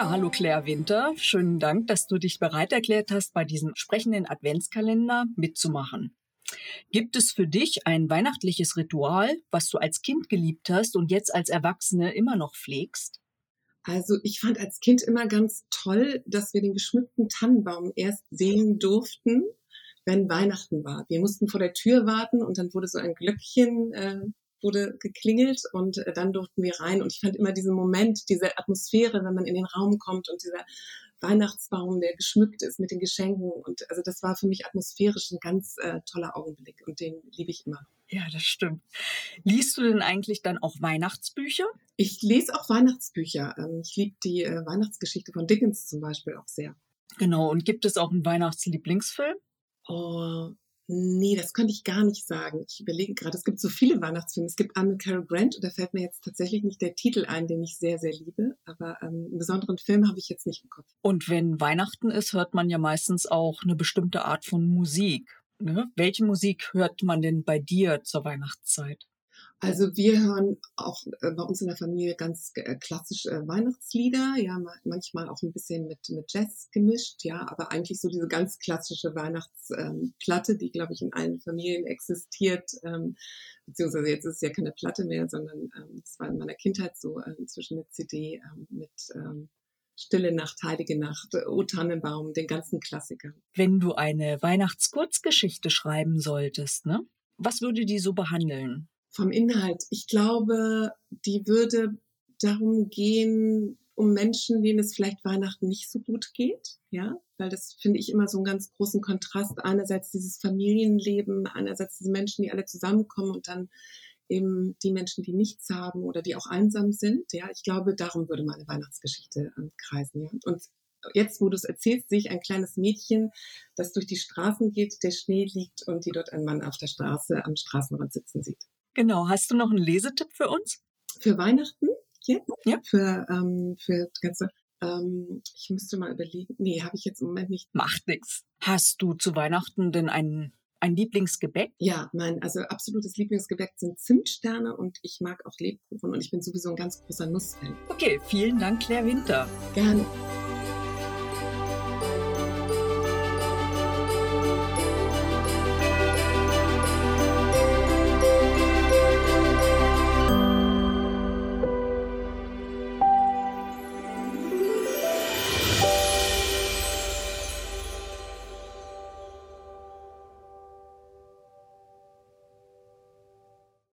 Ja, hallo Claire Winter. Schönen Dank, dass du dich bereit erklärt hast, bei diesem sprechenden Adventskalender mitzumachen. Gibt es für dich ein weihnachtliches Ritual, was du als Kind geliebt hast und jetzt als Erwachsene immer noch pflegst? Also ich fand als Kind immer ganz toll, dass wir den geschmückten Tannenbaum erst sehen durften, wenn Weihnachten war. Wir mussten vor der Tür warten und dann wurde so ein Glöckchen äh, wurde geklingelt und äh, dann durften wir rein. Und ich fand immer diesen Moment, diese Atmosphäre, wenn man in den Raum kommt und dieser Weihnachtsbaum, der geschmückt ist mit den Geschenken. Und also das war für mich atmosphärisch ein ganz äh, toller Augenblick und den liebe ich immer. Ja, das stimmt. Liest du denn eigentlich dann auch Weihnachtsbücher? Ich lese auch Weihnachtsbücher. Ähm, ich liebe die äh, Weihnachtsgeschichte von Dickens zum Beispiel auch sehr. Genau. Und gibt es auch einen Weihnachtslieblingsfilm? Oh, Nee, das könnte ich gar nicht sagen. Ich überlege gerade, es gibt so viele Weihnachtsfilme. Es gibt einen mit Cary Grant und da fällt mir jetzt tatsächlich nicht der Titel ein, den ich sehr, sehr liebe. Aber ähm, einen besonderen Film habe ich jetzt nicht im Kopf. Und wenn Weihnachten ist, hört man ja meistens auch eine bestimmte Art von Musik. Ne? Welche Musik hört man denn bei dir zur Weihnachtszeit? Also wir hören auch äh, bei uns in der Familie ganz äh, klassisch äh, Weihnachtslieder, ja, manchmal auch ein bisschen mit, mit Jazz gemischt, ja, aber eigentlich so diese ganz klassische Weihnachtsplatte, ähm, die, glaube ich, in allen Familien existiert, ähm, beziehungsweise jetzt ist es ja keine Platte mehr, sondern ähm, es war in meiner Kindheit so inzwischen eine CD ähm, mit ähm, Stille Nacht, Heilige Nacht, O Tannenbaum, den ganzen Klassikern. Wenn du eine Weihnachtskurzgeschichte schreiben solltest, ne? Was würde die so behandeln? Vom Inhalt. Ich glaube, die würde darum gehen, um Menschen, denen es vielleicht Weihnachten nicht so gut geht, ja, weil das finde ich immer so einen ganz großen Kontrast. Einerseits dieses Familienleben, einerseits diese Menschen, die alle zusammenkommen und dann eben die Menschen, die nichts haben oder die auch einsam sind. Ja, ich glaube, darum würde meine Weihnachtsgeschichte äh, kreisen. Ja. Und jetzt, wo du es erzählst, sehe ich ein kleines Mädchen, das durch die Straßen geht, der Schnee liegt und die dort einen Mann auf der Straße am Straßenrand sitzen sieht. Genau. Hast du noch einen Lesetipp für uns? Für Weihnachten jetzt? Ja. Für, ähm, für ganze. Ähm, ich müsste mal überlegen. Nee, habe ich jetzt im Moment nicht. Macht nix. Hast du zu Weihnachten denn ein, ein Lieblingsgebäck? Ja, mein also absolutes Lieblingsgebäck sind Zimtsterne und ich mag auch Lebkuchen und ich bin sowieso ein ganz großer Nussfan. Okay, vielen Dank, Claire Winter. Gerne.